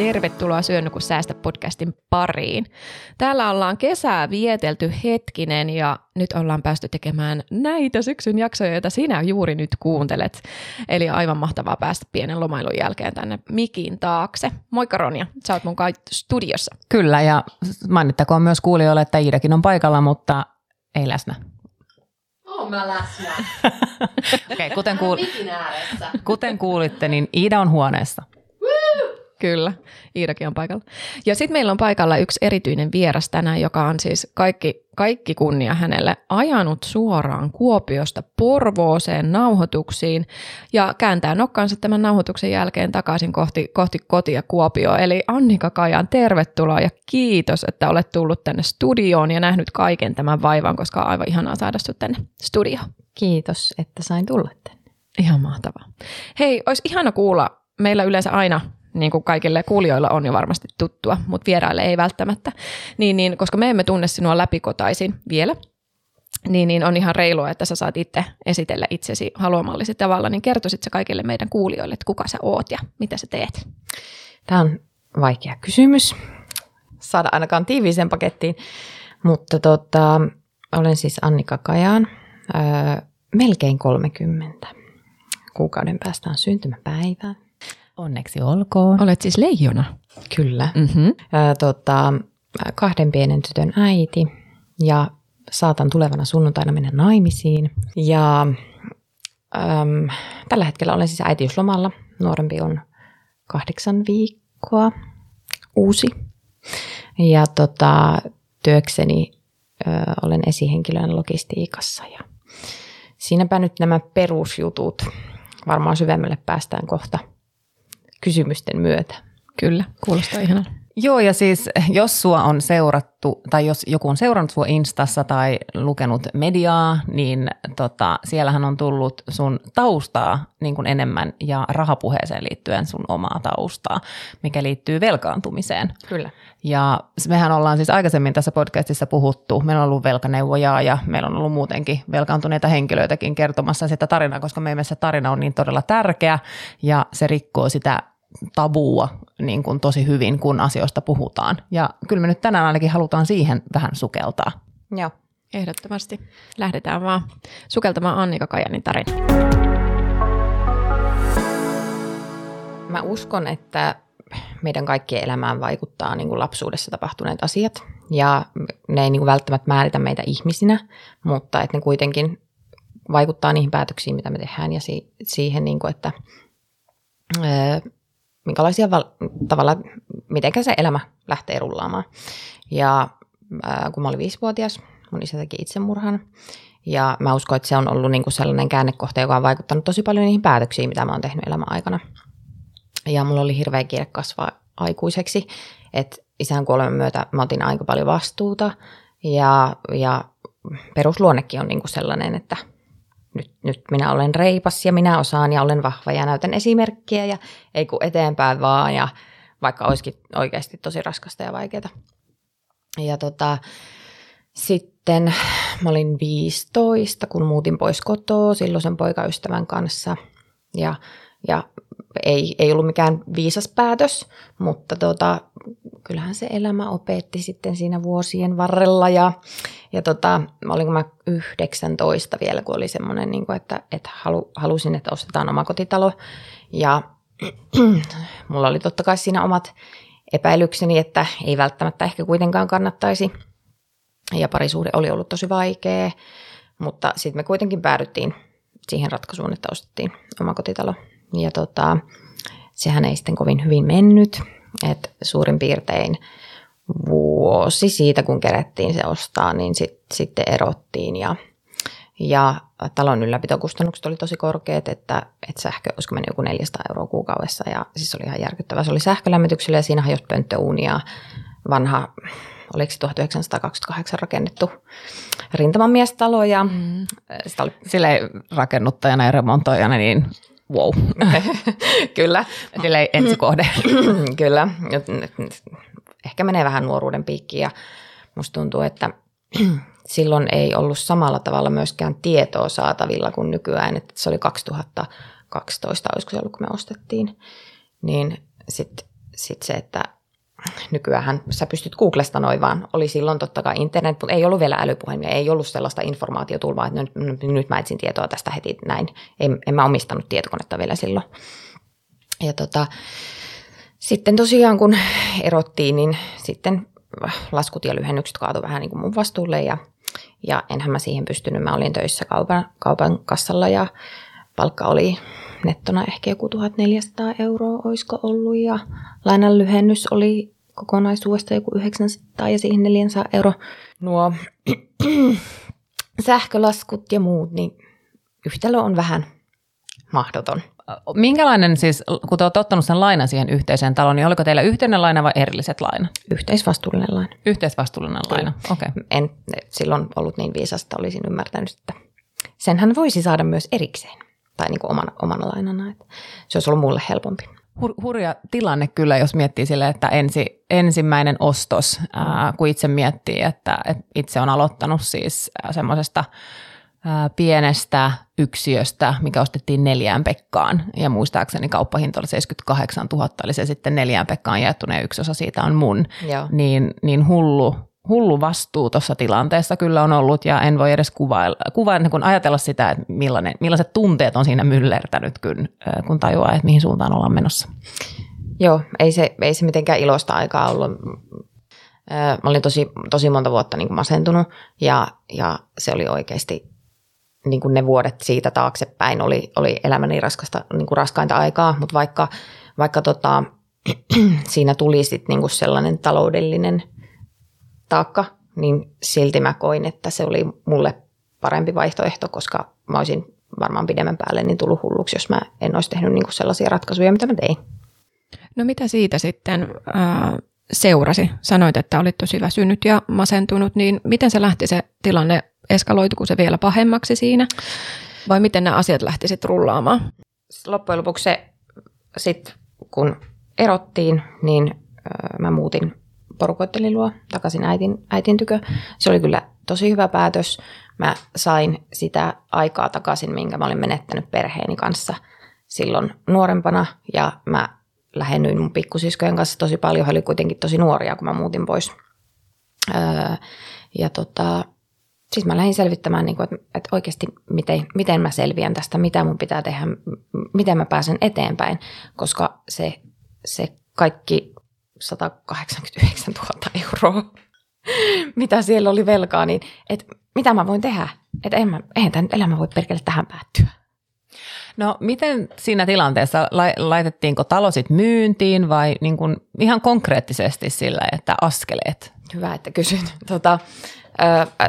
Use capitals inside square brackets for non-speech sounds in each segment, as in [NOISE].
Tervetuloa Syönyt kun säästä podcastin pariin. Täällä ollaan kesää vietelty hetkinen ja nyt ollaan päästy tekemään näitä syksyn jaksoja, joita sinä juuri nyt kuuntelet. Eli aivan mahtavaa päästä pienen lomailun jälkeen tänne mikin taakse. Moikka Ronja, sä oot mun kai studiossa. Kyllä ja mainittakoon myös kuulijoille, että Iidakin on paikalla, mutta ei läsnä. Oon mä läsnä. [LAUGHS] Okei, okay, kuten, kuul- kuten kuulitte, niin Iida on huoneessa. Kyllä, Iidakin on paikalla. Ja sitten meillä on paikalla yksi erityinen vieras tänään, joka on siis kaikki, kaikki kunnia hänelle ajanut suoraan Kuopiosta Porvooseen nauhoituksiin ja kääntää nokkansa tämän nauhoituksen jälkeen takaisin kohti, kohti kotia Kuopioa. Eli Annika Kajan, tervetuloa ja kiitos, että olet tullut tänne studioon ja nähnyt kaiken tämän vaivan, koska on aivan ihanaa saada sinut tänne studioon. Kiitos, että sain tulla tänne. Ihan mahtavaa. Hei, olisi ihana kuulla, meillä yleensä aina niin kuin kaikille kuulijoilla on jo varmasti tuttua, mutta vieraille ei välttämättä, niin, niin, koska me emme tunne sinua läpikotaisin vielä, niin, niin on ihan reilua, että sä saat itse esitellä itsesi haluamallisi tavalla, niin kertoisit sä kaikille meidän kuulijoille, että kuka sä oot ja mitä sä teet? Tämä on vaikea kysymys saada ainakaan tiiviiseen pakettiin, mutta tota, olen siis Annika Kajaan, öö, melkein 30. Kuukauden päästä on syntymäpäivää. Onneksi olkoon. Olet siis leijona. Kyllä. Mm-hmm. Ää, tota, kahden pienen tytön äiti ja saatan tulevana sunnuntaina mennä naimisiin. Ja äm, tällä hetkellä olen siis äitiyslomalla. Nuorempi on kahdeksan viikkoa, uusi. Ja tota, työkseni ö, olen esihenkilön logistiikassa ja siinäpä nyt nämä perusjutut. Varmaan syvemmälle päästään kohta kysymysten myötä. Kyllä, kuulostaa ihanaa. Joo, ja siis jos sua on seurattu, tai jos joku on seurannut sua Instassa tai lukenut mediaa, niin tota, siellähän on tullut sun taustaa niin kuin enemmän ja rahapuheeseen liittyen sun omaa taustaa, mikä liittyy velkaantumiseen. Kyllä. Ja mehän ollaan siis aikaisemmin tässä podcastissa puhuttu, meillä on ollut velkaneuvojaa ja meillä on ollut muutenkin velkaantuneita henkilöitäkin kertomassa sitä tarinaa, koska meidän se tarina on niin todella tärkeä ja se rikkoo sitä tabua niin kuin tosi hyvin, kun asioista puhutaan. Ja kyllä me nyt tänään ainakin halutaan siihen vähän sukeltaa. Joo. Ehdottomasti. Lähdetään vaan sukeltamaan Annika Kajanin tarina. Mä uskon, että meidän kaikkien elämään vaikuttaa niin kuin lapsuudessa tapahtuneet asiat. Ja ne ei niin kuin välttämättä määritä meitä ihmisinä, mutta että ne kuitenkin vaikuttaa niihin päätöksiin, mitä me tehdään ja si- siihen, niin kuin, että minkälaisia val- tavalla, miten se elämä lähtee rullaamaan. Ja ää, kun mä olin viisivuotias, mun isä teki itsemurhan. Ja mä uskon, että se on ollut niin kuin sellainen käännekohta, joka on vaikuttanut tosi paljon niihin päätöksiin, mitä mä oon tehnyt elämän aikana. Ja mulla oli hirveä kiire kasvaa aikuiseksi, että isän kuoleman myötä mä otin aika paljon vastuuta. Ja, ja perusluonnekin on niin kuin sellainen, että nyt, nyt minä olen reipas ja minä osaan ja olen vahva ja näytän esimerkkiä ja ei kun eteenpäin vaan ja vaikka olisikin oikeasti tosi raskasta ja vaikeaa. Ja tota, sitten mä olin 15, kun muutin pois kotoa silloisen poikaystävän kanssa ja, ja ei, ei ollut mikään viisas päätös, mutta tota, kyllähän se elämä opetti sitten siinä vuosien varrella. Ja, ja tota, olinko mä 19 vielä, kun oli semmoinen, niin kuin, että, että halu, halusin, että ostetaan oma kotitalo ja [CLEARS THROAT] mulla oli totta kai siinä omat epäilykseni, että ei välttämättä ehkä kuitenkaan kannattaisi. Ja parisuhde oli ollut tosi vaikea, mutta sitten me kuitenkin päädyttiin siihen ratkaisuun, että ostettiin oma kotitalo. Ja tota, sehän ei sitten kovin hyvin mennyt, että suurin piirtein vuosi siitä, kun kerettiin se ostaa, niin sit, sitten erottiin ja, ja talon ylläpitokustannukset oli tosi korkeat, että, että sähkö olisiko mennyt joku 400 euroa kuukaudessa ja siis oli ihan järkyttävä. Se oli sähkölämmityksellä ja siinä hajosi pönttöuuni ja vanha oliko se 1928 rakennettu rintamamiestalo ja mm. sitä oli... Sille rakennuttajana ja remontoijana, niin wow. [LAUGHS] Kyllä. Sille ensikohde. [CLEARS THROAT] Kyllä. Ehkä menee vähän nuoruuden piikkiin ja musta tuntuu, että [CLEARS THROAT] silloin ei ollut samalla tavalla myöskään tietoa saatavilla kuin nykyään. Että se oli 2012, olisiko se ollut, kun me ostettiin. Niin sitten sit se, että nykyään sä pystyt Googlesta noin vaan. Oli silloin totta kai internet, mutta ei ollut vielä älypuhelimia, ei ollut sellaista informaatiotulvaa, että nyt, nyt mä etsin tietoa tästä heti näin. En, en mä omistanut tietokonetta vielä silloin. Ja tota, sitten tosiaan kun erottiin, niin sitten laskut ja lyhennykset kaatui vähän niin kuin mun vastuulle ja, ja enhän mä siihen pystynyt. Mä olin töissä kaupan, kaupan kassalla ja palkka oli nettona ehkä joku 1400 euroa olisiko ollut ja lainan lyhennys oli kokonaisuudesta joku 900 ja siihen 400 euro. Nuo [CLEARS THROAT] sähkölaskut ja muut, niin yhtälö on vähän mahdoton. Minkälainen siis, kun te olette ottanut sen lainan siihen yhteiseen taloon, niin oliko teillä yhteinen laina vai erilliset laina? Yhteisvastuullinen laina. Yhteisvastuullinen laina, okei. Okay. En silloin ollut niin viisasta, olisin ymmärtänyt, että senhän voisi saada myös erikseen tai niin kuin omana, omana lainana. Että se olisi ollut mulle helpompi. Hur, hurja tilanne kyllä, jos miettii sille, että ensi, ensimmäinen ostos, ää, kun itse miettii, että, että itse on aloittanut siis semmoisesta pienestä yksiöstä, mikä ostettiin neljään Pekkaan. Ja muistaakseni kauppahinta oli 78 000, eli se sitten neljään Pekkaan jaettu ne yksi osa siitä on mun. Joo. Niin, niin hullu, hullu vastuu tuossa tilanteessa kyllä on ollut ja en voi edes kuvailla, kuvailla kun ajatella sitä, että millainen, millaiset tunteet on siinä myllertänyt, kun, kun tajuaa, että mihin suuntaan ollaan menossa. Joo, ei se, ei se mitenkään iloista aikaa ollut. Mä olin tosi, tosi monta vuotta niin masentunut ja, ja se oli oikeasti niin ne vuodet siitä taaksepäin oli, oli elämäni raskasta, niin raskainta aikaa, mutta vaikka, vaikka tota, [CLEARS THROAT] siinä tuli sitten niin sellainen taloudellinen taakka, niin silti mä koin, että se oli mulle parempi vaihtoehto, koska mä olisin varmaan pidemmän päälle niin tullut hulluksi, jos mä en olisi tehnyt niin kuin sellaisia ratkaisuja, mitä mä tein. No mitä siitä sitten äh, seurasi? Sanoit, että olit tosi väsynyt ja masentunut, niin miten se lähti se tilanne eskaloituko se vielä pahemmaksi siinä? Vai miten nämä asiat lähti sitten rullaamaan? Loppujen lopuksi se, sit, kun erottiin, niin mä muutin porukoittelin luo takaisin äitin, äitin tykö. Se oli kyllä tosi hyvä päätös. Mä sain sitä aikaa takaisin, minkä mä olin menettänyt perheeni kanssa silloin nuorempana. Ja mä lähennyin mun pikkusiskojen kanssa tosi paljon. He oli kuitenkin tosi nuoria, kun mä muutin pois. Öö, ja tota, siis mä lähdin selvittämään, niin kuin, että, että oikeasti miten, miten mä selviän tästä, mitä mun pitää tehdä, miten mä pääsen eteenpäin, koska se, se kaikki 189 000 euroa, mitä siellä oli velkaa, niin että mitä mä voin tehdä, että en mä, eihän tämä elämä voi perkele tähän päättyä. No miten siinä tilanteessa, laitettiinko talosit myyntiin vai niin kuin ihan konkreettisesti sillä, että askeleet? Hyvä, että kysyt. Tota,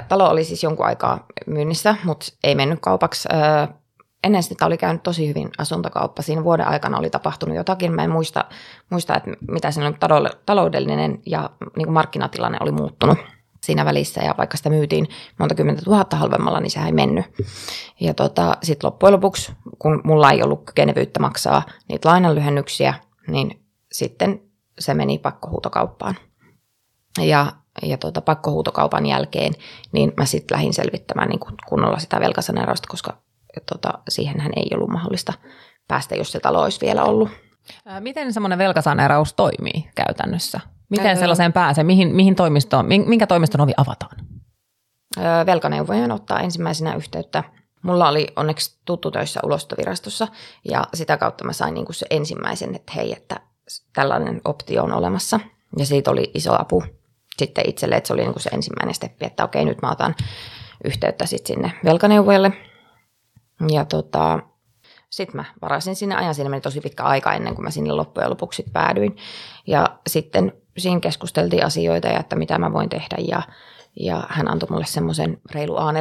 Talo oli siis jonkun aikaa myynnissä, mutta ei mennyt kaupaksi. Ennen sitä oli käynyt tosi hyvin asuntokauppa. Siinä vuoden aikana oli tapahtunut jotakin. Mä en muista, muista että mitä siinä taloudellinen ja niin kuin markkinatilanne oli muuttunut siinä välissä. Ja vaikka sitä myytiin monta kymmentä tuhatta halvemmalla, niin sehän ei mennyt. Ja tota, sitten loppujen lopuksi, kun mulla ei ollut kykenevyyttä maksaa niitä lainanlyhennyksiä, niin sitten se meni pakkohuutokauppaan. Ja ja tuota, pakkohuutokaupan jälkeen, niin mä sitten lähdin selvittämään niin kunnolla sitä velkasaneerausta, koska tuota, siihenhän ei ollut mahdollista päästä, jos se talo olisi vielä ollut. Miten semmoinen velkasaneeraus toimii käytännössä? Miten sellaiseen pääsee? Mihin, mihin toimistoon, minkä toimiston ovi avataan? Velkaneuvojen ottaa ensimmäisenä yhteyttä. Mulla oli onneksi tuttu töissä ulostovirastossa ja sitä kautta mä sain niin kuin se ensimmäisen, että hei, että tällainen optio on olemassa. Ja siitä oli iso apu sitten itselle, että se oli niin kuin se ensimmäinen steppi, että okei, nyt mä otan yhteyttä sitten sinne velkaneuvojalle. Ja tota, sitten mä varasin sinne ajan, siinä meni tosi pitkä aika ennen kuin mä sinne loppujen lopuksi päädyin. Ja sitten siinä keskusteltiin asioita ja että mitä mä voin tehdä ja, ja hän antoi mulle semmoisen reilu a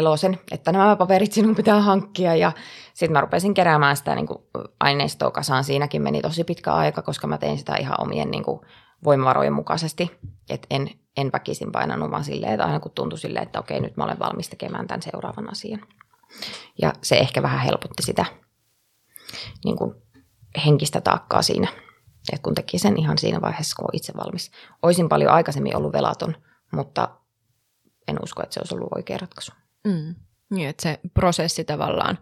että nämä paperit sinun pitää hankkia ja sitten mä rupesin keräämään sitä niin kuin aineistoa kasaan. Siinäkin meni tosi pitkä aika, koska mä tein sitä ihan omien niin kuin voimavarojen mukaisesti, että en en väkisin painanut, vaan silleen, että aina kun tuntui silleen, että okei, nyt mä olen valmis tekemään tämän seuraavan asian. Ja se ehkä vähän helpotti sitä niin kuin henkistä taakkaa siinä, että kun teki sen ihan siinä vaiheessa, kun itse valmis. Oisin paljon aikaisemmin ollut velaton, mutta en usko, että se olisi ollut oikea ratkaisu. Mm. Niin, että se prosessi tavallaan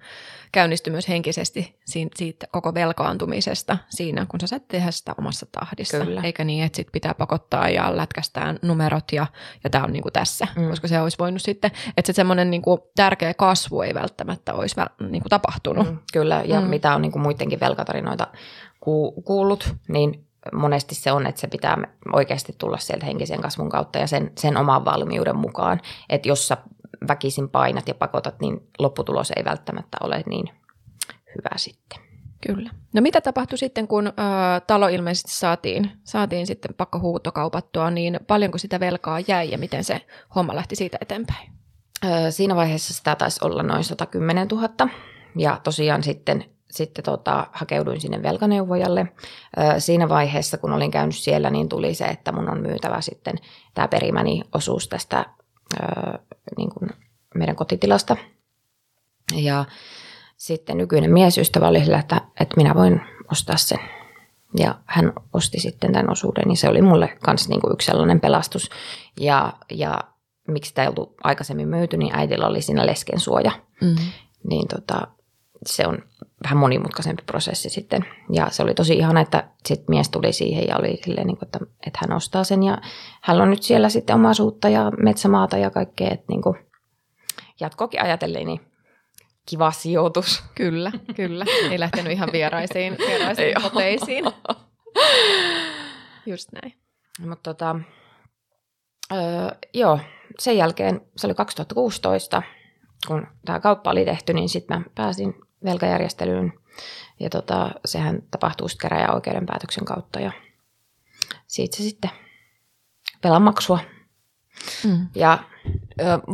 käynnistyi myös henkisesti siitä koko velkaantumisesta siinä, kun sä saat tehdä sitä omassa tahdissa. Kyllä. Eikä niin, että sit pitää pakottaa ja lätkästään numerot ja, ja tämä on niinku tässä, mm. koska se olisi voinut sitten, että se semmoinen niinku tärkeä kasvu ei välttämättä olisi väl, niinku tapahtunut. Mm, kyllä, ja mm. mitä on niinku muidenkin velkatarinoita ku, kuullut, niin monesti se on, että se pitää oikeasti tulla sieltä henkisen kasvun kautta ja sen, sen oman valmiuden mukaan. Että jos sä väkisin painat ja pakotat, niin lopputulos ei välttämättä ole niin hyvä sitten. Kyllä. No mitä tapahtui sitten, kun ö, talo ilmeisesti saatiin, saatiin sitten pakkohuuto kaupattua, niin paljonko sitä velkaa jäi ja miten se homma lähti siitä eteenpäin? Ö, siinä vaiheessa sitä taisi olla noin 110 000 ja tosiaan sitten sitten tota, hakeuduin sinne velkaneuvojalle. Ö, siinä vaiheessa, kun olin käynyt siellä, niin tuli se, että mun on myytävä sitten tämä perimäni osuus tästä ö, niin kuin meidän kotitilasta. Ja sitten nykyinen miesystävä oli sillä, että, että minä voin ostaa sen. Ja hän osti sitten tämän osuuden, niin se oli mulle myös niin kuin yksi sellainen pelastus. Ja, ja miksi tämä ei ollut aikaisemmin myyty, niin äidillä oli siinä lesken suoja. Mm-hmm. Niin tota, se on vähän monimutkaisempi prosessi sitten. Ja se oli tosi ihana, että sit mies tuli siihen ja oli silleen, niin kuin, että, että hän ostaa sen. Ja hän on nyt siellä sitten omaisuutta ja metsämaata ja kaikkea, että niin kuin jatkokin ajatellen, niin kiva sijoitus. Kyllä, kyllä. Ei lähtenyt ihan vieraisiin, vieraisiin koteisiin. Just näin. Mutta tota, öö, joo, sen jälkeen, se oli 2016, kun tämä kauppa oli tehty, niin sitten mä pääsin velkajärjestelyyn. Ja tota, sehän tapahtuu sitten käräjäoikeuden päätöksen kautta ja siitä se sitten maksua. Mm. Ja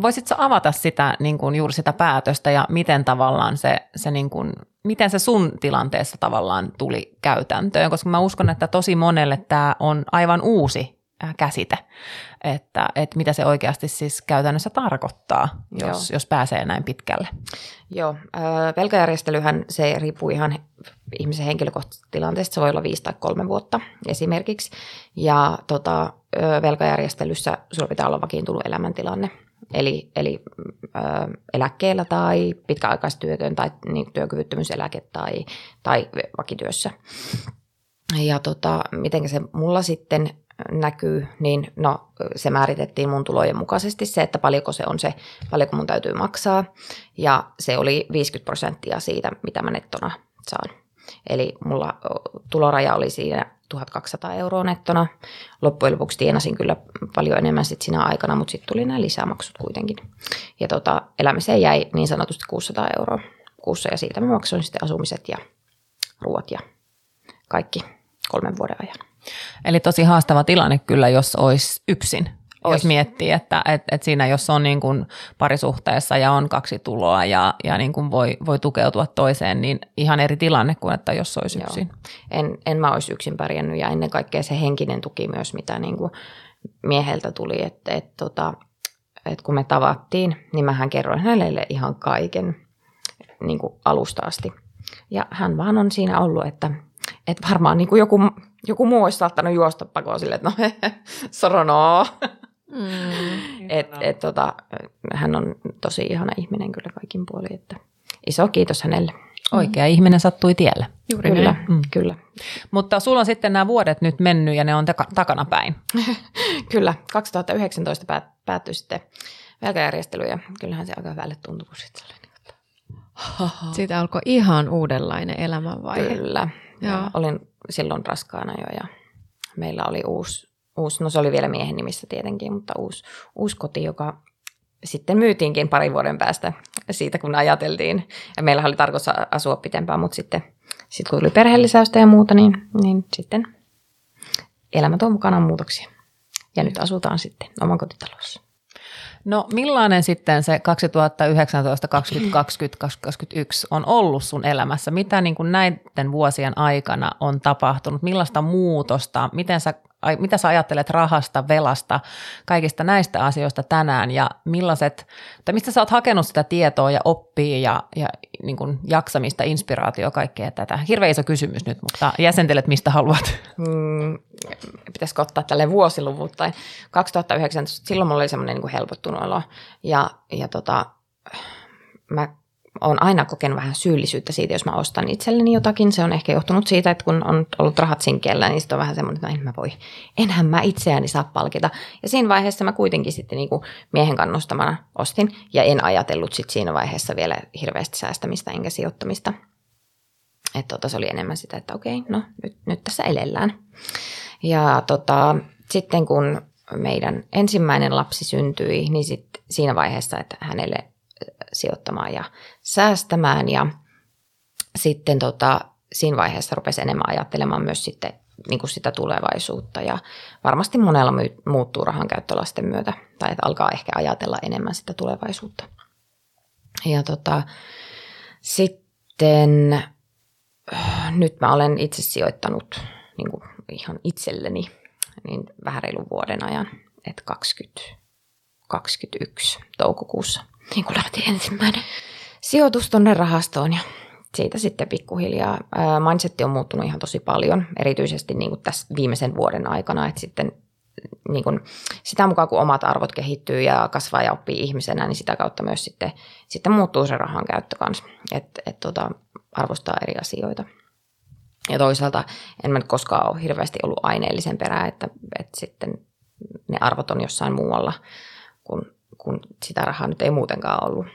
Voisitko avata sitä, niin kuin juuri sitä päätöstä ja miten tavallaan se, se niin kuin, miten se sun tilanteessa tavallaan tuli käytäntöön? Koska mä uskon, että tosi monelle tämä on aivan uusi käsite, että, että mitä se oikeasti siis käytännössä tarkoittaa, jos, jos pääsee näin pitkälle. Joo, äh, velkajärjestelyhän se riippuu ihan ihmisen henkilökohtaisesta tilanteesta, se voi olla viisi tai kolme vuotta esimerkiksi, ja tota, velkajärjestelyssä sulla pitää olla vakiintunut elämäntilanne, eli, eli ö, eläkkeellä tai pitkäaikaistyötön tai niin, työkyvyttömyyseläke tai, tai vakityössä. Ja tota, miten se mulla sitten näkyy, niin no, se määritettiin mun tulojen mukaisesti se, että paljonko se on se, paljonko mun täytyy maksaa. Ja se oli 50 prosenttia siitä, mitä mä nettona saan. Eli mulla tuloraja oli siinä 1200 euroa nettona. Loppujen lopuksi tienasin kyllä paljon enemmän sit siinä aikana, mutta sitten tuli nämä lisämaksut kuitenkin. Ja tota, elämiseen jäi niin sanotusti 600 euroa kuussa ja siitä mä maksoin sitten asumiset ja ruoat ja kaikki kolmen vuoden ajan. Eli tosi haastava tilanne kyllä, jos olisi yksin. Ois. Jos miettii, että et, et siinä jos on niin kuin parisuhteessa ja on kaksi tuloa ja, ja niin kuin voi, voi tukeutua toiseen, niin ihan eri tilanne kuin että jos olisi Joo. yksin. En, en mä olisi yksin pärjännyt ja ennen kaikkea se henkinen tuki myös, mitä niin kuin mieheltä tuli, että et, tota, et kun me tavattiin, niin mähän kerroin hänelle ihan kaiken niin kuin alusta asti. Ja hän vaan on siinä ollut, että, että varmaan niin kuin joku joku muu olisi saattanut juosta pakoon silleen, että no [LAUGHS] soronoo. Mm, et, et, tota, hän on tosi ihana ihminen kyllä kaikin puolin, että iso kiitos hänelle. Oikea mm. ihminen sattui tielle. Juuri kyllä, näin. Mm. kyllä. Mutta sulla on sitten nämä vuodet nyt mennyt ja ne on taka- takana päin. [LAUGHS] kyllä, 2019 päät- päättyi sitten velkajärjestely ja kyllähän se aika hyvälle tuntui, kun sitten. Siitä alkoi ihan uudenlainen elämänvaihe. Kyllä. Ja olin silloin raskaana jo ja meillä oli uusi, uusi, no se oli vielä miehen nimissä tietenkin, mutta uusi, uusi koti, joka sitten myytiinkin parin vuoden päästä siitä, kun ajateltiin. Ja meillä oli tarkoitus asua pitempään, mutta sitten, sitten kun tuli perheellisäystä ja muuta, niin, niin sitten elämä tuo mukanaan muutoksia. Ja nyt asutaan sitten oman kotitalossa. No millainen sitten se 2019, 2020, 2021 on ollut sun elämässä? Mitä niin kuin näiden vuosien aikana on tapahtunut? Millaista muutosta? Miten sä mitä sä ajattelet rahasta, velasta, kaikista näistä asioista tänään ja millaiset, tai mistä sä oot hakenut sitä tietoa ja oppia ja, ja niin kuin jaksamista, inspiraatio, kaikkea tätä. Hirveän iso kysymys nyt, mutta jäsentelet mistä haluat. Mm, pitäisikö ottaa tälle vuosiluvut tai 2019, silloin mulla oli semmoinen niin helpottunut olo ja, ja tota, mä olen aina kokenut vähän syyllisyyttä siitä, jos mä ostan itselleni jotakin. Se on ehkä johtunut siitä, että kun on ollut rahat sinkellä, niin sitten on vähän semmoinen, että no en mä voi, enhän mä itseäni saa palkita. Ja siinä vaiheessa mä kuitenkin sitten niin kuin miehen kannustamana ostin ja en ajatellut sitten siinä vaiheessa vielä hirveästi säästämistä enkä sijoittamista. Että tota, se oli enemmän sitä, että okei, no nyt, nyt tässä elellään. Ja tota, sitten kun meidän ensimmäinen lapsi syntyi, niin sit siinä vaiheessa, että hänelle sijoittamaan ja säästämään ja sitten tota, siinä vaiheessa rupesi enemmän ajattelemaan myös sitten niin kuin sitä tulevaisuutta. Ja varmasti monella muuttuu rahan käyttö lasten myötä tai että alkaa ehkä ajatella enemmän sitä tulevaisuutta. Ja tota, sitten äh, nyt mä olen itse sijoittanut niin kuin ihan itselleni niin vähän reilun vuoden ajan, että 2021 toukokuussa. Niin kuin lähti ensimmäinen sijoitus tuonne rahastoon ja siitä sitten pikkuhiljaa. Mindset on muuttunut ihan tosi paljon, erityisesti niin kuin tässä viimeisen vuoden aikana, että sitten niin kuin sitä mukaan kun omat arvot kehittyy ja kasvaa ja oppii ihmisenä, niin sitä kautta myös sitten, sitten muuttuu se rahan käyttö kanssa, että et tota, arvostaa eri asioita. Ja toisaalta en mä nyt koskaan ole hirveästi ollut aineellisen perää, että, että sitten ne arvot on jossain muualla kuin kun sitä rahaa nyt ei muutenkaan ollut.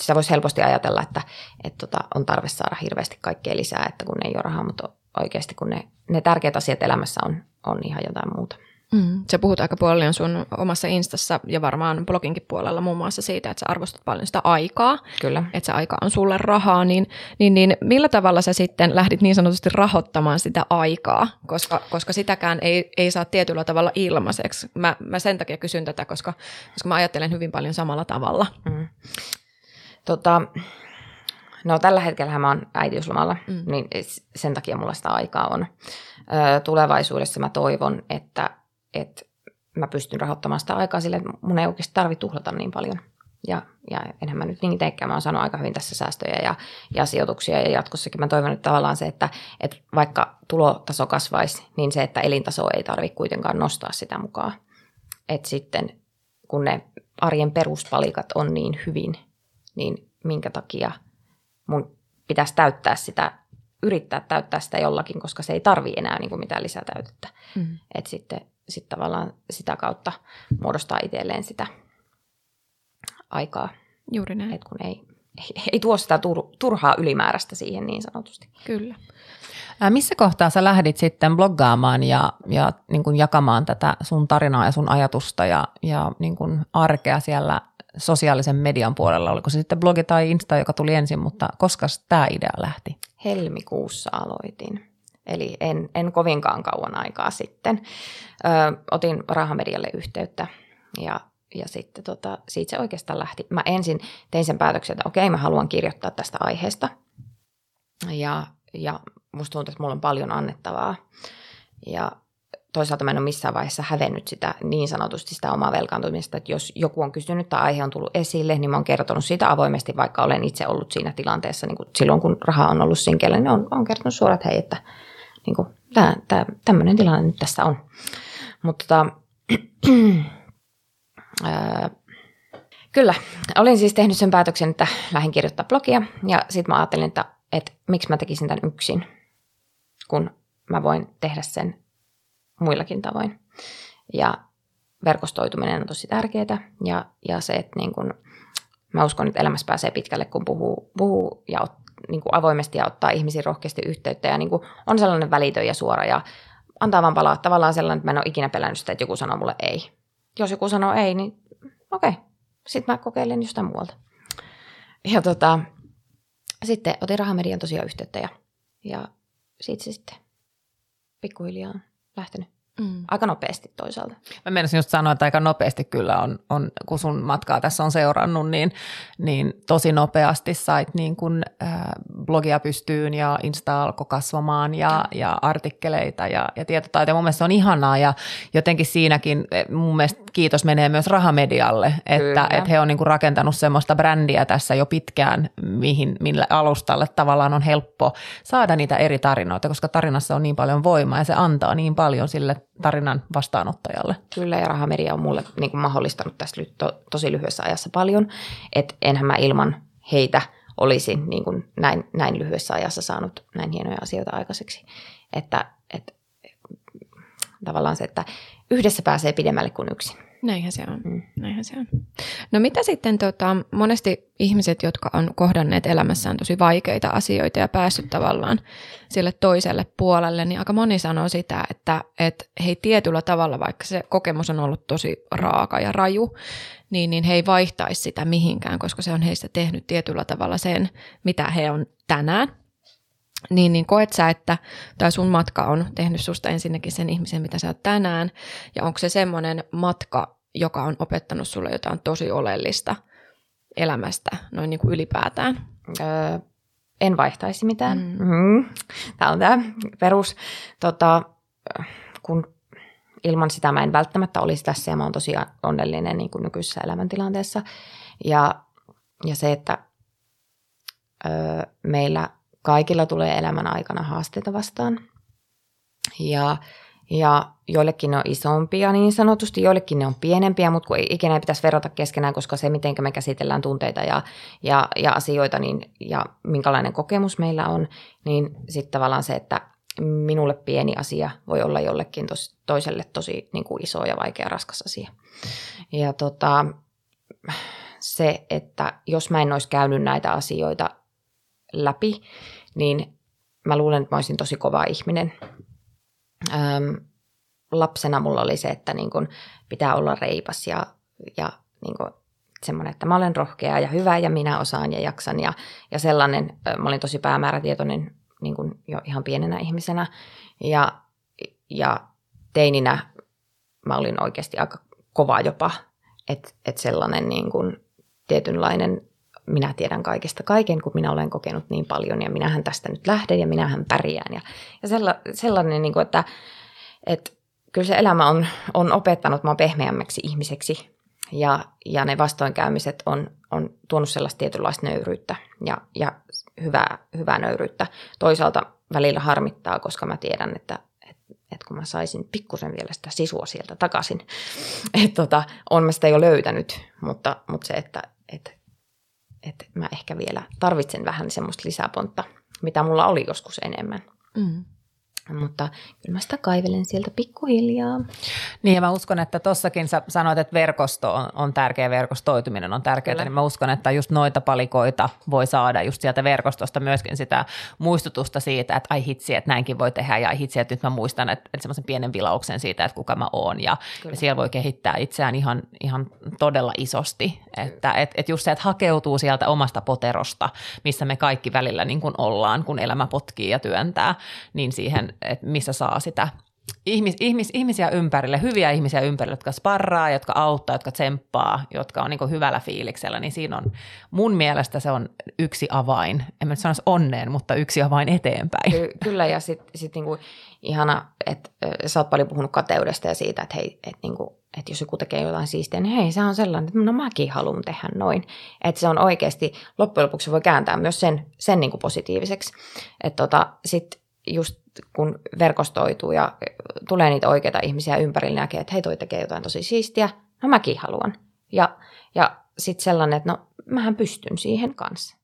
Sitä voisi helposti ajatella, että, että tota, on tarve saada hirveästi kaikkea lisää, että kun ei ole rahaa, mutta oikeasti kun ne, ne tärkeät asiat elämässä on, on ihan jotain muuta. Mm. Sä puhut aika paljon sun omassa instassa ja varmaan bloginkin puolella muun muassa siitä, että sä arvostat paljon sitä aikaa. Kyllä. Että se aika on sulle rahaa, niin, niin, niin millä tavalla sä sitten lähdit niin sanotusti rahoittamaan sitä aikaa, koska, koska sitäkään ei, ei saa tietyllä tavalla ilmaiseksi. Mä, mä sen takia kysyn tätä, koska, koska mä ajattelen hyvin paljon samalla tavalla. Mm. Tota, no tällä hetkellä mä oon äitiyslomalla, mm. niin sen takia mulla sitä aikaa on. Ö, tulevaisuudessa mä toivon, että että mä pystyn rahoittamaan sitä aikaa sille, että mun ei oikeasti tarvitse tuhlata niin paljon. Ja, ja enhän mä nyt niin teekään, mä oon saanut aika hyvin tässä säästöjä ja, ja sijoituksia ja jatkossakin mä toivon että tavallaan se, että, että vaikka tulotaso kasvaisi, niin se, että elintaso ei tarvitse kuitenkaan nostaa sitä mukaan. Että sitten kun ne arjen peruspalikat on niin hyvin, niin minkä takia mun pitäisi täyttää sitä, yrittää täyttää sitä jollakin, koska se ei tarvi enää niin kuin mitään lisätäytettä. Mm. Että sitten sitten tavallaan sitä kautta muodostaa itselleen sitä aikaa. Juuri näin. Et kun ei, ei, ei tuo sitä tur, turhaa ylimääräistä siihen niin sanotusti. Kyllä. Ää, missä kohtaa sä lähdit sitten bloggaamaan ja, ja niin kuin jakamaan tätä sun tarinaa ja sun ajatusta ja, ja niin kuin arkea siellä sosiaalisen median puolella? Oliko se sitten blogi tai Insta, joka tuli ensin, mutta koska tämä idea lähti? Helmikuussa aloitin. Eli en, en kovinkaan kauan aikaa sitten. Ö, otin Rahamedialle yhteyttä ja, ja sitten tota, siitä se oikeastaan lähti. Mä ensin tein sen päätöksen, että okei, mä haluan kirjoittaa tästä aiheesta. Ja, ja musta tuntuu, että mulla on paljon annettavaa. Ja toisaalta mä en ole missään vaiheessa hävennyt sitä niin sanotusti sitä omaa velkaantumista, että jos joku on kysynyt tai aihe on tullut esille, niin mä oon kertonut siitä avoimesti, vaikka olen itse ollut siinä tilanteessa, niin kuin silloin kun raha on ollut sinkellä, niin on, on kertonut suoraan, että hei, että niin kuin, tää, tää, tämmöinen tilanne nyt tässä on. Mutta tota, [CLEARS THROAT] kyllä, olin siis tehnyt sen päätöksen, että lähdin kirjoittaa blogia ja sitten mä ajattelin, että, että miksi mä tekisin tämän yksin, kun mä voin tehdä sen muillakin tavoin. Ja verkostoituminen on tosi tärkeää ja, ja se, että niin kun, mä uskon, että elämässä pääsee pitkälle, kun puhuu, puhuu ja ot, niin kuin avoimesti ja ottaa ihmisiin rohkeasti yhteyttä ja niin kuin on sellainen välitön ja suora ja antaa vaan palaa tavallaan sellainen, että mä en ole ikinä pelännyt sitä, että joku sanoo mulle ei. Jos joku sanoo ei, niin okei, okay. sitten mä kokeilen jostain muualta. Ja tota, sitten otin Rahamedian tosiaan yhteyttä ja, ja siitä se sitten pikkuhiljaa blættinu Mm. Aika nopeasti toisaalta. Mä menisin just sanoa, että aika nopeasti kyllä on, on kun sun matkaa tässä on seurannut, niin, niin tosi nopeasti sait niin kun, äh, blogia pystyyn ja Insta alkoi kasvamaan ja, ja artikkeleita ja, ja tietotaitoja. Mun mielestä se on ihanaa ja jotenkin siinäkin eh, mun mielestä kiitos menee myös rahamedialle, että, että he on niin rakentanut semmoista brändiä tässä jo pitkään, mihin, millä alustalle tavallaan on helppo saada niitä eri tarinoita, koska tarinassa on niin paljon voimaa ja se antaa niin paljon sille tarinan vastaanottajalle. Kyllä, ja rahamedia on mulle niin kuin mahdollistanut tässä to, tosi lyhyessä ajassa paljon, että enhän mä ilman heitä olisi niin kuin näin, näin lyhyessä ajassa saanut näin hienoja asioita aikaiseksi. Että, että tavallaan se, että yhdessä pääsee pidemmälle kuin yksin. Näinhän se on. Mm. Näinhän se on. No mitä sitten tota, monesti ihmiset, jotka on kohdanneet elämässään tosi vaikeita asioita ja päässyt tavallaan sille toiselle puolelle, niin aika moni sanoo sitä, että, että he tietyllä tavalla, vaikka se kokemus on ollut tosi raaka ja raju, niin, niin he ei vaihtaisi sitä mihinkään, koska se on heistä tehnyt tietyllä tavalla sen, mitä he on tänään. Niin, niin koet sä, että tai sun matka on tehnyt susta ensinnäkin sen ihmisen, mitä sä oot tänään, ja onko se semmoinen matka, joka on opettanut sulle jotain tosi oleellista elämästä, noin niin kuin ylipäätään? Öö, en vaihtaisi mitään. Mm. Mm. Tämä on tämä perus. Tota, kun ilman sitä mä en välttämättä olisi tässä ja mä oon tosi onnellinen niin kuin nykyisessä elämäntilanteessa. Ja, ja se, että öö, meillä – Kaikilla tulee elämän aikana haasteita vastaan. Ja, ja joillekin ne on isompia niin sanotusti, joillekin ne on pienempiä, mutta kun ikinä ei pitäisi verrata keskenään, koska se, miten me käsitellään tunteita ja, ja, ja asioita niin, ja minkälainen kokemus meillä on, niin sitten tavallaan se, että minulle pieni asia voi olla jollekin tos, toiselle tosi niin kuin iso ja vaikea raskas asia. Ja tota, se, että jos mä en olisi käynyt näitä asioita läpi, niin mä luulen, että mä olisin tosi kova ihminen. Öm, lapsena mulla oli se, että niin kun pitää olla reipas ja, ja niin kun semmoinen, että mä olen rohkea ja hyvä ja minä osaan ja jaksan ja, ja sellainen. Mä olin tosi päämäärätietoinen niin kun jo ihan pienenä ihmisenä ja, ja teininä mä olin oikeasti aika kova jopa, että et sellainen niin kun tietynlainen minä tiedän kaikesta kaiken, kun minä olen kokenut niin paljon ja minähän tästä nyt lähden ja minähän pärjään. Ja, ja sella, sellainen, niin kuin, että, että kyllä se elämä on, on opettanut minua pehmeämmäksi ihmiseksi ja, ja ne vastoinkäymiset on, on tuonut sellaista tietynlaista nöyryyttä ja, ja hyvää, hyvää nöyryyttä. Toisaalta välillä harmittaa, koska mä tiedän, että, että, että kun mä saisin pikkusen vielä sitä sisua sieltä takaisin, [LAUGHS] että tota, on mä sitä jo löytänyt, mutta, mutta se, että, että että mä ehkä vielä tarvitsen vähän semmoista lisäpontta, mitä mulla oli joskus enemmän. Mm. Mutta kyllä mä sitä kaivelen sieltä pikkuhiljaa. Niin ja mä uskon, että tossakin sä sanoit, että verkosto on, on tärkeä, verkostoituminen on tärkeää, kyllä. niin mä uskon, että just noita palikoita voi saada just sieltä verkostosta myöskin sitä muistutusta siitä, että ai hitsi, että näinkin voi tehdä ja ai hitsi, että nyt mä muistan, että, että semmoisen pienen vilauksen siitä, että kuka mä oon ja, ja siellä voi kehittää itseään ihan, ihan todella isosti, että et, et just se, että hakeutuu sieltä omasta poterosta, missä me kaikki välillä niin kuin ollaan, kun elämä potkii ja työntää, niin siihen että missä saa sitä ihmis, ihmis, ihmisiä ympärille, hyviä ihmisiä ympärille, jotka sparraa, jotka auttaa, jotka tsemppaa, jotka on niin hyvällä fiiliksellä, niin siinä on mun mielestä se on yksi avain, en mä nyt sanoisi onneen, mutta yksi avain eteenpäin. Ky- kyllä ja sitten sit niinku ihana, että sä oot paljon puhunut kateudesta ja siitä, että hei, että niinku, että jos joku tekee jotain siistiä, niin hei, se on sellainen, että no mäkin haluan tehdä noin. Että se on oikeasti, loppujen lopuksi voi kääntää myös sen, sen niinku positiiviseksi. Että tota, sitten just kun verkostoituu ja tulee niitä oikeita ihmisiä ympärille, näkee, että hei toi tekee jotain tosi siistiä, no mäkin haluan. Ja, ja sitten sellainen, että no mähän pystyn siihen kanssa.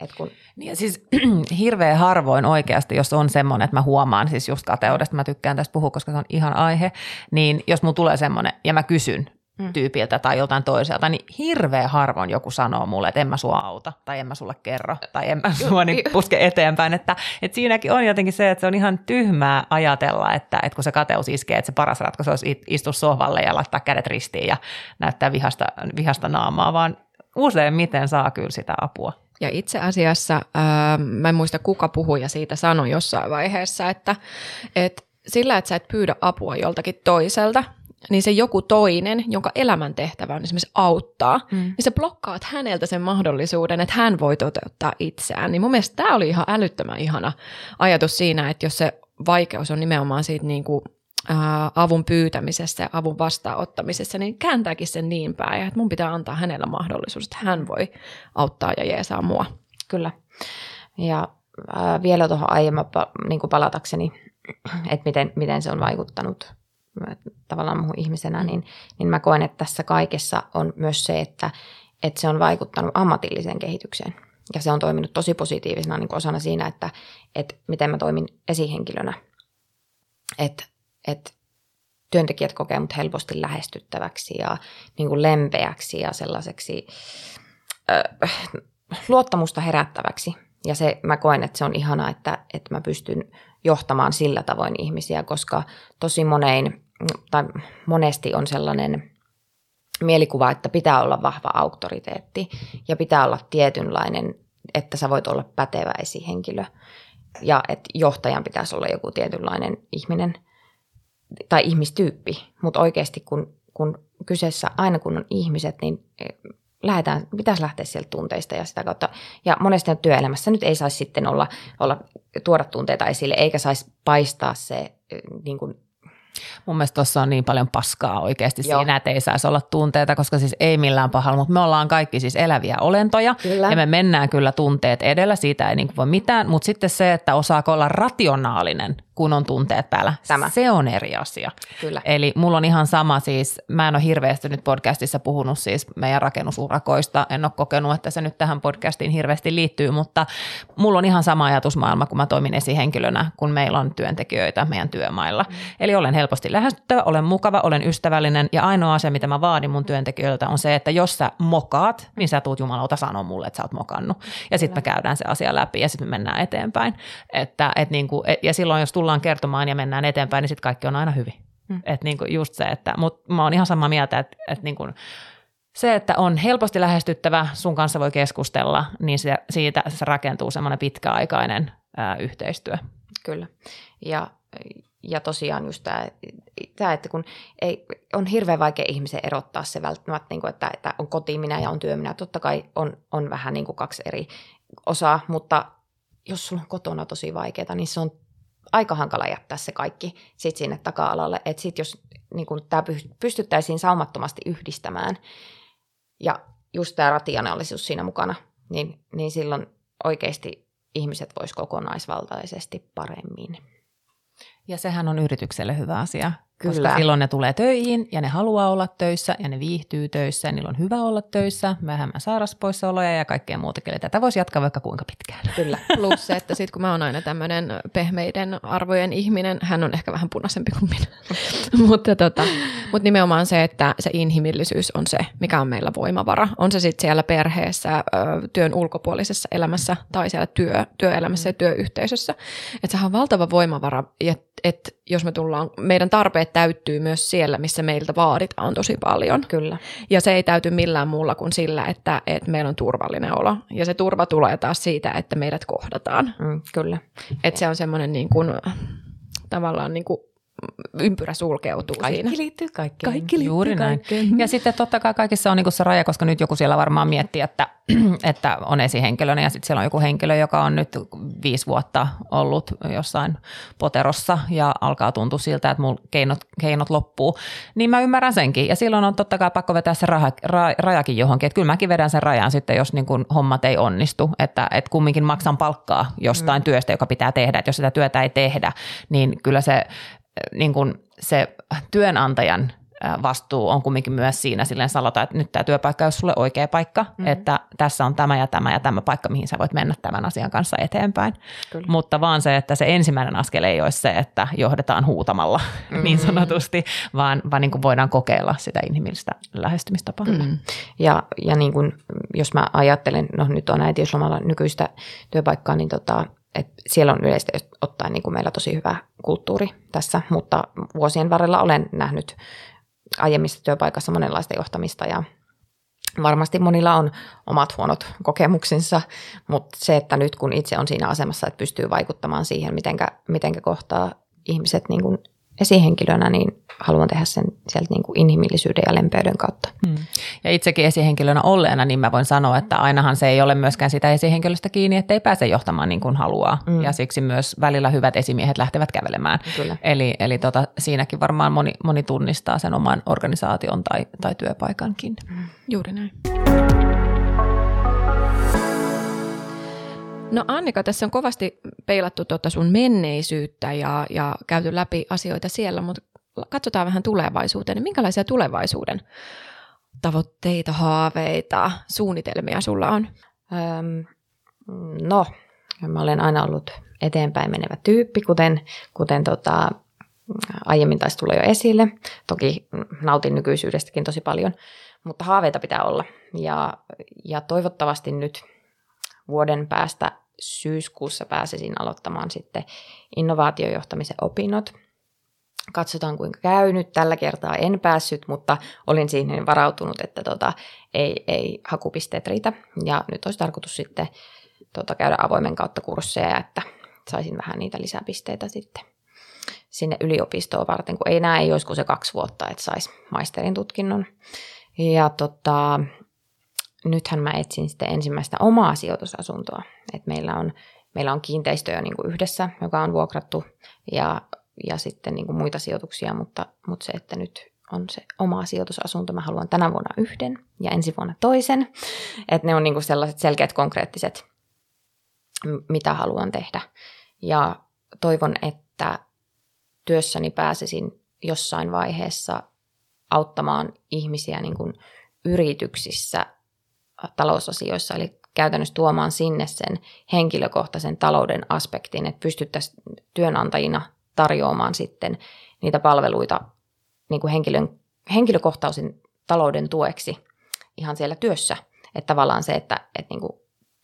Et kun... Niin ja siis [CLEARS THROAT] hirveän harvoin oikeasti, jos on semmoinen, että mä huomaan siis just kateudesta, mä tykkään tästä puhua, koska se on ihan aihe, niin jos mulla tulee semmoinen ja mä kysyn, mm. tyypiltä tai joltain toiselta, niin hirveän harvoin joku sanoo mulle, että en mä sua auta tai en mä sulle kerro tai en mä sua niin puske eteenpäin. Että, että siinäkin on jotenkin se, että se on ihan tyhmää ajatella, että, että kun se kateus iskee, että se paras ratkaisu olisi istua sohvalle ja laittaa kädet ristiin ja näyttää vihasta, vihasta naamaa, vaan useimmiten saa kyllä sitä apua. Ja itse asiassa, ää, mä en muista kuka puhuja siitä sanoi jossain vaiheessa, että, että sillä, että sä et pyydä apua joltakin toiselta, niin se joku toinen, jonka elämäntehtävä on esimerkiksi auttaa, mm. niin sä blokkaat häneltä sen mahdollisuuden, että hän voi toteuttaa itseään. Niin mun mielestä tämä oli ihan älyttömän ihana ajatus siinä, että jos se vaikeus on nimenomaan siitä niin kuin, ää, avun pyytämisessä ja avun vastaanottamisessa, niin kääntääkin sen niin päin, että mun pitää antaa hänellä mahdollisuus, että hän voi auttaa ja jeesaa mua. Kyllä. Ja ää, vielä tuohon aiemmin niin palatakseni, että miten, miten se on vaikuttanut tavallaan muuhun ihmisenä, niin, niin mä koen, että tässä kaikessa on myös se, että, että se on vaikuttanut ammatilliseen kehitykseen. Ja se on toiminut tosi positiivisena niin osana siinä, että, että miten mä toimin esihenkilönä. Että, että työntekijät kokee mut helposti lähestyttäväksi ja niin kuin lempeäksi ja sellaiseksi äh, luottamusta herättäväksi. Ja se, mä koen, että se on ihanaa, että, että mä pystyn johtamaan sillä tavoin ihmisiä, koska tosi monein tai monesti on sellainen mielikuva, että pitää olla vahva auktoriteetti ja pitää olla tietynlainen, että sä voit olla pätevä esihenkilö ja että johtajan pitäisi olla joku tietynlainen ihminen tai ihmistyyppi, mutta oikeasti kun, kun kyseessä aina kun on ihmiset, niin eh, lähdetään, pitäisi lähteä sieltä tunteista ja sitä kautta. Ja monesti työelämässä nyt ei saisi sitten olla, olla tuoda tunteita esille, eikä saisi paistaa se eh, niin kuin Mun mielestä tuossa on niin paljon paskaa oikeasti Joo. siinä, että ei saisi olla tunteita, koska siis ei millään pahalla, mutta me ollaan kaikki siis eläviä olentoja kyllä. ja me mennään kyllä tunteet edellä, siitä ei niin voi mitään, mutta sitten se, että osaako olla rationaalinen kun on tunteet päällä. Tämä. Se on eri asia. Kyllä. Eli mulla on ihan sama siis, mä en ole hirveästi nyt podcastissa puhunut siis meidän rakennusurakoista, en ole kokenut, että se nyt tähän podcastiin hirveästi liittyy, mutta mulla on ihan sama ajatusmaailma, kun mä toimin esihenkilönä, kun meillä on työntekijöitä meidän työmailla. Mm. Eli olen helposti lähestyttävä, olen mukava, olen ystävällinen ja ainoa asia, mitä mä vaadin mun työntekijöiltä on se, että jos sä mokaat, niin sä tuut jumalauta sanoa mulle, että sä oot mokannut. Ja sitten me käydään se asia läpi ja sitten me mennään eteenpäin. Että, et niinku, ja silloin, jos tullaan kertomaan ja mennään eteenpäin, niin sitten kaikki on aina hyvin. Mm. Että niinku just se, että, mutta mä oon ihan samaa mieltä, että, että niinku, se, että on helposti lähestyttävä, sun kanssa voi keskustella, niin se, siitä se rakentuu semmoinen pitkäaikainen ää, yhteistyö. Kyllä. Ja, ja tosiaan just tämä, tämä, että kun ei, on hirveän vaikea ihmisen erottaa se välttämättä, niin kuin, että, että on koti minä ja on työ minä. Totta kai on, on vähän niin kuin kaksi eri osaa, mutta jos sulla on kotona tosi vaikeaa, niin se on aika hankala jättää se kaikki sit sinne taka-alalle. Että sitten jos niin tämä pystyttäisiin saumattomasti yhdistämään ja just tämä rationaalisuus siinä mukana, niin, niin silloin oikeasti ihmiset vois kokonaisvaltaisesti paremmin. Ja sehän on yritykselle hyvä asia, Kyllä. Koska silloin ne tulee töihin ja ne haluaa olla töissä ja ne viihtyy töissä ja niillä on hyvä olla töissä, vähemmän sairaspoissaoloja ja kaikkea muutakin. Eli tätä voisi jatkaa vaikka kuinka pitkään. Kyllä. Plus se, että sitten kun mä oon aina tämmöinen pehmeiden arvojen ihminen, hän on ehkä vähän punaisempi kuin minä. [LAUGHS] mutta, tota, mutta nimenomaan se, että se inhimillisyys on se, mikä on meillä voimavara. On se sitten siellä perheessä, työn ulkopuolisessa elämässä tai siellä työ, työelämässä ja työyhteisössä. Että sehän on valtava voimavara, että et jos me tullaan, meidän tarpeet täyttyy myös siellä, missä meiltä vaaditaan tosi paljon. Kyllä. Ja se ei täyty millään muulla kuin sillä, että, että meillä on turvallinen olo. Ja se turva tulee taas siitä, että meidät kohdataan. Mm, kyllä. Että se on semmoinen niin kuin, tavallaan niin kuin ympyrä sulkeutuu Kaikki siinä. liittyy kaikkeen. Kaikki liittyy Juuri kaikkeen. näin. Ja sitten totta kai kaikissa on niinku se raja, koska nyt joku siellä varmaan miettii, että, [CLEARS THROAT] että on esihenkilönä ja sitten siellä on joku henkilö, joka on nyt viisi vuotta ollut jossain poterossa ja alkaa tuntua siltä, että mulla keinot, keinot loppuu. Niin mä ymmärrän senkin. Ja silloin on totta kai pakko vetää se raha, ra, rajakin johonkin. Että kyllä mäkin vedän sen rajan sitten, jos niin kun hommat ei onnistu. Että, että kumminkin maksan palkkaa jostain mm. työstä, joka pitää tehdä. Että jos sitä työtä ei tehdä, niin kyllä se niin kuin se työnantajan vastuu on kumminkin myös siinä silleen salota, että nyt tämä työpaikka on sulle oikea paikka, mm-hmm. että tässä on tämä ja tämä ja tämä paikka, mihin sä voit mennä tämän asian kanssa eteenpäin. Kyllä. Mutta vaan se, että se ensimmäinen askel ei ole se, että johdetaan huutamalla mm-hmm. niin sanotusti, vaan, vaan niin kuin voidaan kokeilla sitä inhimillistä lähestymistapaa. Mm-hmm. Ja, ja niin kuin, jos mä ajattelen, no nyt on äitiyslomalla nykyistä työpaikkaa, niin tota, et siellä on yleisesti ottaen niin kuin meillä tosi hyvä kulttuuri tässä, mutta vuosien varrella olen nähnyt aiemmissa työpaikassa monenlaista johtamista ja varmasti monilla on omat huonot kokemuksensa, mutta se, että nyt kun itse on siinä asemassa, että pystyy vaikuttamaan siihen, mitenkä, mitenkä kohtaa ihmiset niin kuin esihenkilönä, niin haluan tehdä sen sieltä niin kuin inhimillisyyden ja lempeyden kautta. Hmm. Ja itsekin esihenkilönä olleena, niin mä voin sanoa, että ainahan se ei ole myöskään sitä esihenkilöstä kiinni, että ei pääse johtamaan niin kuin haluaa. Hmm. Ja siksi myös välillä hyvät esimiehet lähtevät kävelemään. Kyllä. Eli, eli tota, siinäkin varmaan moni, moni tunnistaa sen oman organisaation tai, tai työpaikankin. Hmm. Juuri näin. No Annika, tässä on kovasti peilattu tuota sun menneisyyttä ja, ja käyty läpi asioita siellä, mutta katsotaan vähän tulevaisuuteen. Minkälaisia tulevaisuuden tavoitteita, haaveita, suunnitelmia sulla on? Öm, no, mä olen aina ollut eteenpäin menevä tyyppi, kuten, kuten tota, aiemmin taisi tulla jo esille. Toki nautin nykyisyydestäkin tosi paljon, mutta haaveita pitää olla. Ja, ja toivottavasti nyt vuoden päästä syyskuussa pääsisin aloittamaan sitten innovaatiojohtamisen opinnot. Katsotaan kuinka käy. Nyt tällä kertaa en päässyt, mutta olin siihen varautunut, että tota, ei, ei hakupisteet riitä. Ja nyt olisi tarkoitus sitten tota, käydä avoimen kautta kursseja, että saisin vähän niitä lisäpisteitä sitten sinne yliopistoon varten, kun ei näe, ei olisi kuin se kaksi vuotta, että saisi maisterin tutkinnon. Ja tota, nythän mä etsin sitten ensimmäistä omaa sijoitusasuntoa. Et meillä, on, meillä on kiinteistöjä niin kuin yhdessä, joka on vuokrattu ja, ja sitten niin kuin muita sijoituksia, mutta, mutta se, että nyt on se oma sijoitusasunto. Mä haluan tänä vuonna yhden ja ensi vuonna toisen. Että ne on niin kuin sellaiset selkeät konkreettiset, mitä haluan tehdä. Ja toivon, että työssäni pääsisin jossain vaiheessa auttamaan ihmisiä niin kuin yrityksissä talousasioissa, eli käytännössä tuomaan sinne sen henkilökohtaisen talouden aspektin, että pystyttäisiin työnantajina tarjoamaan sitten niitä palveluita niin kuin henkilön, henkilökohtaisen talouden tueksi ihan siellä työssä. Että tavallaan se, että, että niin kuin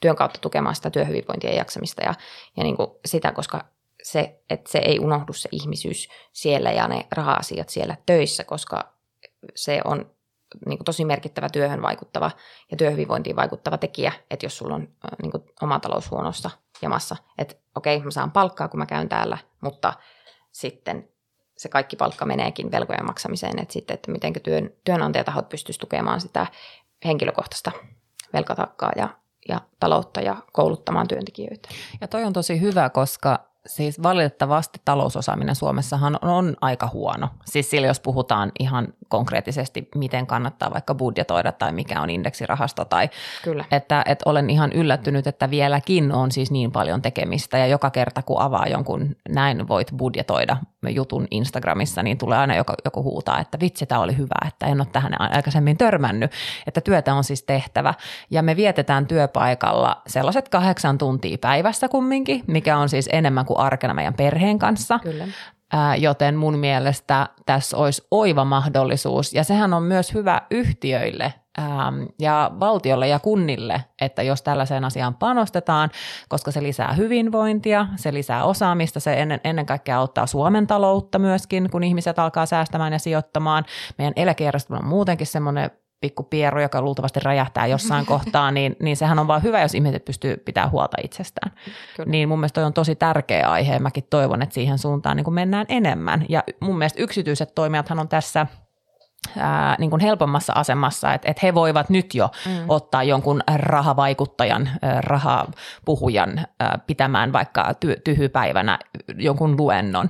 työn kautta tukemaan sitä työhyvinvointia ja jaksamista ja, ja niin kuin sitä, koska se, että se ei unohdu se ihmisyys siellä ja ne raha-asiat siellä töissä, koska se on niin kuin tosi merkittävä työhön vaikuttava ja työhyvinvointiin vaikuttava tekijä, että jos sulla on niin kuin oma talous huonossa jamassa, että okei, okay, mä saan palkkaa, kun mä käyn täällä, mutta sitten se kaikki palkka meneekin velkojen maksamiseen, että sitten, että miten työn, työnantajatahot pystyisi tukemaan sitä henkilökohtaista velkatakkaa ja, ja taloutta ja kouluttamaan työntekijöitä. Ja toi on tosi hyvä, koska siis valitettavasti talousosaaminen Suomessahan on aika huono. Siis sillä jos puhutaan ihan konkreettisesti, miten kannattaa vaikka budjetoida tai mikä on indeksirahasto. Tai Kyllä. Että, että olen ihan yllättynyt, että vieläkin on siis niin paljon tekemistä ja joka kerta kun avaa jonkun näin voit budjetoida jutun Instagramissa, niin tulee aina joku, joku huutaa, että vitsi, tämä oli hyvä, että en ole tähän aikaisemmin törmännyt, että työtä on siis tehtävä ja me vietetään työpaikalla sellaiset kahdeksan tuntia päivässä kumminkin, mikä on siis enemmän kuin arkena meidän perheen kanssa. Kyllä joten mun mielestä tässä olisi oiva mahdollisuus, ja sehän on myös hyvä yhtiöille ja valtiolle ja kunnille, että jos tällaiseen asiaan panostetaan, koska se lisää hyvinvointia, se lisää osaamista, se ennen, ennen kaikkea auttaa Suomen taloutta myöskin, kun ihmiset alkaa säästämään ja sijoittamaan. Meidän eläkejärjestelmä on muutenkin semmoinen pikku pieru, joka luultavasti räjähtää jossain [LAUGHS] kohtaa, niin, niin sehän on vaan hyvä, jos ihmiset pystyy pitää huolta itsestään. Kyllä. Niin mun mielestä toi on tosi tärkeä aihe ja mäkin toivon, että siihen suuntaan niin kuin mennään enemmän. Ja mun mielestä yksityiset toimijathan on tässä ää, niin kuin helpommassa asemassa, että, että he voivat nyt jo mm. ottaa jonkun rahavaikuttajan, rahapuhujan pitämään vaikka ty- tyhypäivänä jonkun luennon.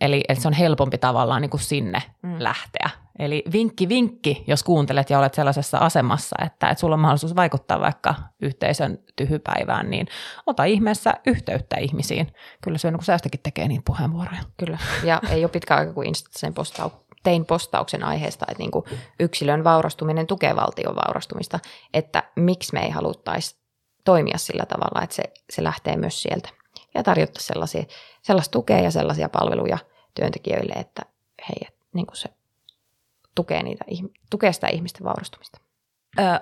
Eli, eli se on helpompi tavallaan niin kuin sinne mm. lähteä. Eli vinkki vinkki, jos kuuntelet ja olet sellaisessa asemassa, että, että sulla on mahdollisuus vaikuttaa vaikka yhteisön tyhypäivään, niin ota ihmeessä yhteyttä ihmisiin. Kyllä se on, kun säästäkin tekee niitä puheenvuoroja. Kyllä, ja ei ole pitkä aika, kun sen postau, tein postauksen aiheesta, että niin kuin yksilön vaurastuminen tukee valtion vaurastumista, että miksi me ei haluttaisi toimia sillä tavalla, että se, se lähtee myös sieltä. Ja tarjota sellaisia, sellaista tukea ja sellaisia palveluja työntekijöille, että hei, niin kuin se tukee, niitä, tukee sitä ihmisten vaurastumista.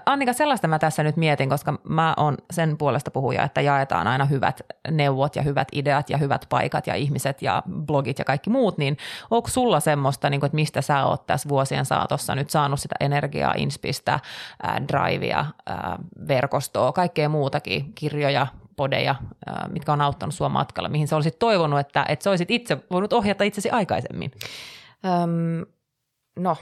Annika, sellaista mä tässä nyt mietin, koska mä oon sen puolesta puhuja, että jaetaan aina hyvät neuvot ja hyvät ideat ja hyvät paikat ja ihmiset ja blogit ja kaikki muut, niin onko sulla semmoista, niin kuin, että mistä sä oot tässä vuosien saatossa nyt saanut sitä energiaa, inspistä, drivea, verkostoa, kaikkea muutakin, kirjoja, podeja, mitkä on auttanut sua matkalla, mihin sä olisit toivonut, että, että sä olisit itse voinut ohjata itsesi aikaisemmin? Öm, no,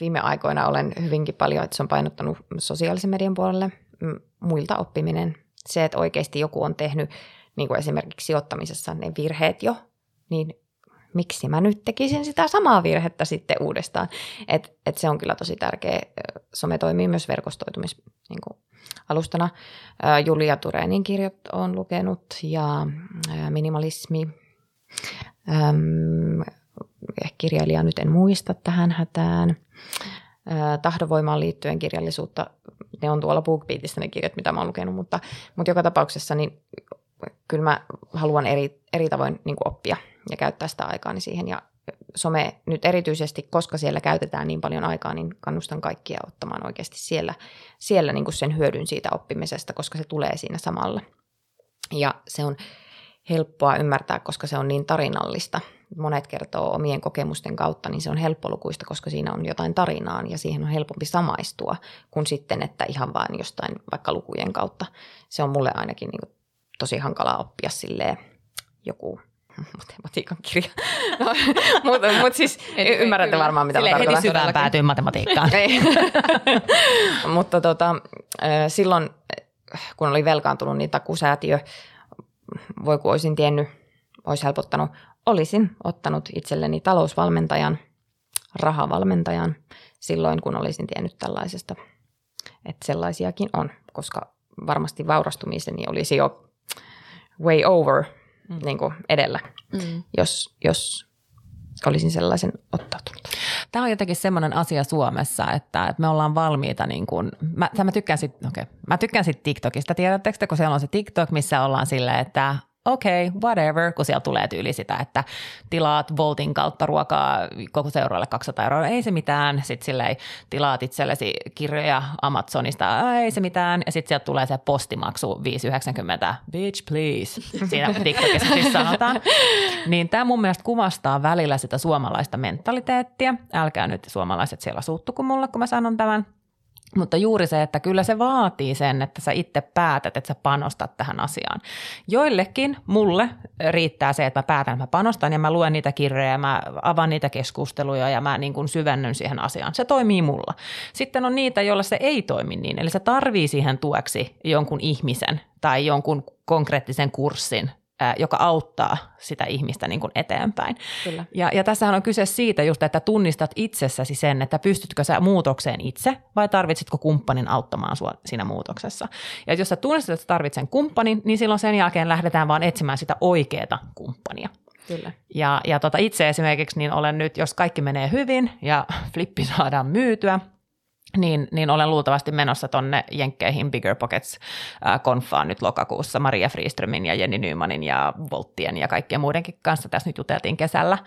viime aikoina olen hyvinkin paljon, että se on painottanut sosiaalisen median puolelle, muilta oppiminen. Se, että oikeasti joku on tehnyt niin kuin esimerkiksi sijoittamisessa ne virheet jo, niin miksi mä nyt tekisin sitä samaa virhettä sitten uudestaan. Et, et se on kyllä tosi tärkeä. Some toimii myös verkostoitumis niin kuin alustana. Julia Turenin kirjat on lukenut ja minimalismi. Kirjailija nyt en muista tähän hätään. Tahdovoimaan liittyen kirjallisuutta, ne on tuolla BookBeatista ne kirjat, mitä mä oon lukenut, mutta, mutta joka tapauksessa niin kyllä mä haluan eri, eri tavoin niin oppia ja käyttää sitä aikaa niin siihen. Ja some nyt erityisesti, koska siellä käytetään niin paljon aikaa, niin kannustan kaikkia ottamaan oikeasti siellä, siellä niin kuin sen hyödyn siitä oppimisesta, koska se tulee siinä samalla. Ja se on helppoa ymmärtää, koska se on niin tarinallista. Monet kertoo omien kokemusten kautta, niin se on helppolukuista, koska siinä on jotain tarinaa ja siihen on helpompi samaistua kuin sitten, että ihan vain jostain vaikka lukujen kautta. Se on mulle ainakin niin tosi hankala oppia silleen joku matematiikan kirja. [LAUGHS] No, mutta mut siis [LAUGHS] Et, ymmärrätte kyllä. varmaan, mitä Silleen tarkoitan. Heti päätyy matematiikkaan. [LAUGHS] mutta tota, silloin, kun oli velkaantunut, niin takusäätiö, voi kun olisin tiennyt, olisi helpottanut, olisin ottanut itselleni talousvalmentajan, rahavalmentajan silloin, kun olisin tiennyt tällaisesta. Että sellaisiakin on, koska varmasti vaurastumiseni olisi jo way over – mm. niin kuin edellä, mm. jos, jos olisin sellaisen ottautunut. Tämä on jotenkin semmoinen asia Suomessa, että, että me ollaan valmiita, niin kuin, mä, mä, tykkään sit, okay, mä tykkään sit TikTokista, tiedättekö, kun siellä on se TikTok, missä ollaan silleen, että okei, okay, whatever, kun siellä tulee tyyli sitä, että tilaat Voltin kautta ruokaa koko seuraavalle 200 euroa, ei se mitään. Sitten silleen tilaat itsellesi kirjoja Amazonista, ei se mitään. Ja sitten sieltä tulee se postimaksu 5,90, bitch please, [LAUGHS] siinä TikTokissa siis sanotaan. Niin tämä mun mielestä kuvastaa välillä sitä suomalaista mentaliteettia. Älkää nyt suomalaiset siellä suuttuko mulle, kun mä sanon tämän – mutta juuri se, että kyllä se vaatii sen, että sä itse päätät, että sä panostat tähän asiaan. Joillekin, mulle riittää se, että mä päätän, että mä panostan ja mä luen niitä kirjoja ja mä avaan niitä keskusteluja ja mä niin kuin syvennyn siihen asiaan. Se toimii mulla. Sitten on niitä, joilla se ei toimi niin. Eli se tarvii siihen tueksi jonkun ihmisen tai jonkun konkreettisen kurssin joka auttaa sitä ihmistä niin kuin eteenpäin. Kyllä. Ja, ja tässähän on kyse siitä just, että tunnistat itsessäsi sen, että pystytkö sä muutokseen itse vai tarvitsitko kumppanin auttamaan sua siinä muutoksessa. Ja jos sä tunnistat, että tarvitset sen kumppanin, niin silloin sen jälkeen lähdetään vaan etsimään sitä oikeaa kumppania. Kyllä. Ja, ja tota itse esimerkiksi niin olen nyt, jos kaikki menee hyvin ja [LAUGHS] flippi saadaan myytyä – niin, niin olen luultavasti menossa tonne Jenkkeihin Bigger Pockets-konfaan nyt lokakuussa Maria Friströmin ja Jenni Nymanin ja Volttien ja kaikkien muidenkin kanssa. Tässä nyt juteltiin kesällä.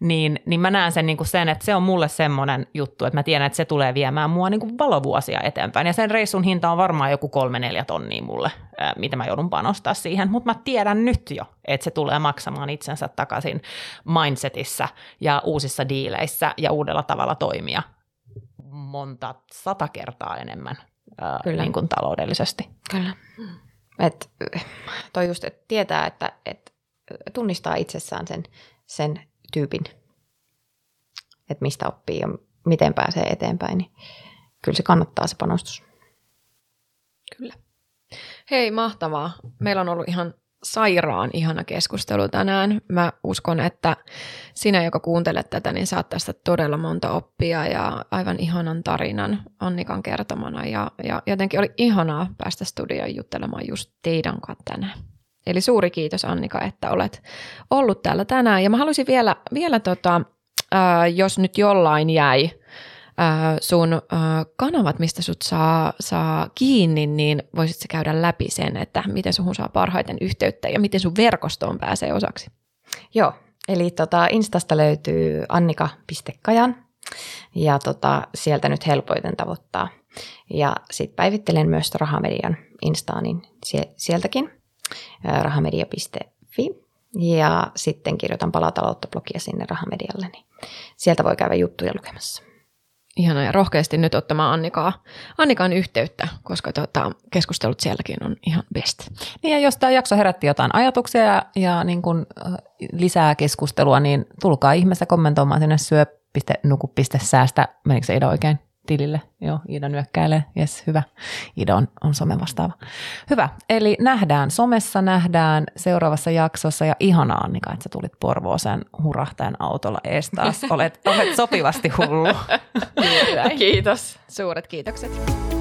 Niin, niin mä näen sen, niin kuin sen, että se on mulle semmoinen juttu, että mä tiedän, että se tulee viemään mua niin kuin valovuosia eteenpäin. Ja sen reissun hinta on varmaan joku kolme neljä tonnia mulle, mitä mä joudun panostaa siihen. Mutta mä tiedän nyt jo, että se tulee maksamaan itsensä takaisin mindsetissä ja uusissa diileissä ja uudella tavalla toimia monta sata kertaa enemmän ää, Kyllä. Niin kuin taloudellisesti. Kyllä. Et, toi just, että tietää, että et tunnistaa itsessään sen, sen tyypin, että mistä oppii ja miten pääsee eteenpäin, niin kyllä se kannattaa se panostus. Kyllä. Hei, mahtavaa. Meillä on ollut ihan sairaan ihana keskustelu tänään. Mä uskon, että sinä, joka kuuntelet tätä, niin saat tästä todella monta oppia ja aivan ihanan tarinan Annikan kertomana. Ja, ja jotenkin oli ihanaa päästä studioon juttelemaan just teidän kanssa tänään. Eli suuri kiitos Annika, että olet ollut täällä tänään. Ja mä haluaisin vielä, vielä tota, äh, jos nyt jollain jäi äh, sun äh, kanavat, mistä sut saa, saa kiinni, niin voisit se käydä läpi sen, että miten suhun saa parhaiten yhteyttä ja miten sun verkostoon pääsee osaksi. Joo, eli tota Instasta löytyy annika.kajan ja tota, sieltä nyt helpoiten tavoittaa. Ja sitten päivittelen myös Rahamedian Instaa, niin sieltäkin rahamedia.fi. Ja sitten kirjoitan palataloutta blogia sinne Rahamedialle, niin sieltä voi käydä juttuja lukemassa. Ihana ja rohkeasti nyt ottamaan Annikaa, Annikaan yhteyttä, koska tota, keskustelut sielläkin on ihan best. Niin ja jos tämä jakso herätti jotain ajatuksia ja, ja niin kun, lisää keskustelua, niin tulkaa ihmeessä kommentoimaan sinne syö.nuku.säästä. Menikö se Ida oikein? Tilille. Joo, Iida nyökkäilee. Jes, hyvä. Iida on, on somen vastaava. Hyvä. Eli nähdään somessa, nähdään seuraavassa jaksossa. Ja ihanaa Annika, että sä tulit Porvooseen hurahtajan autolla ees taas. [LAUGHS] Olet, olet sopivasti hullu. Kiitos. Suuret kiitokset.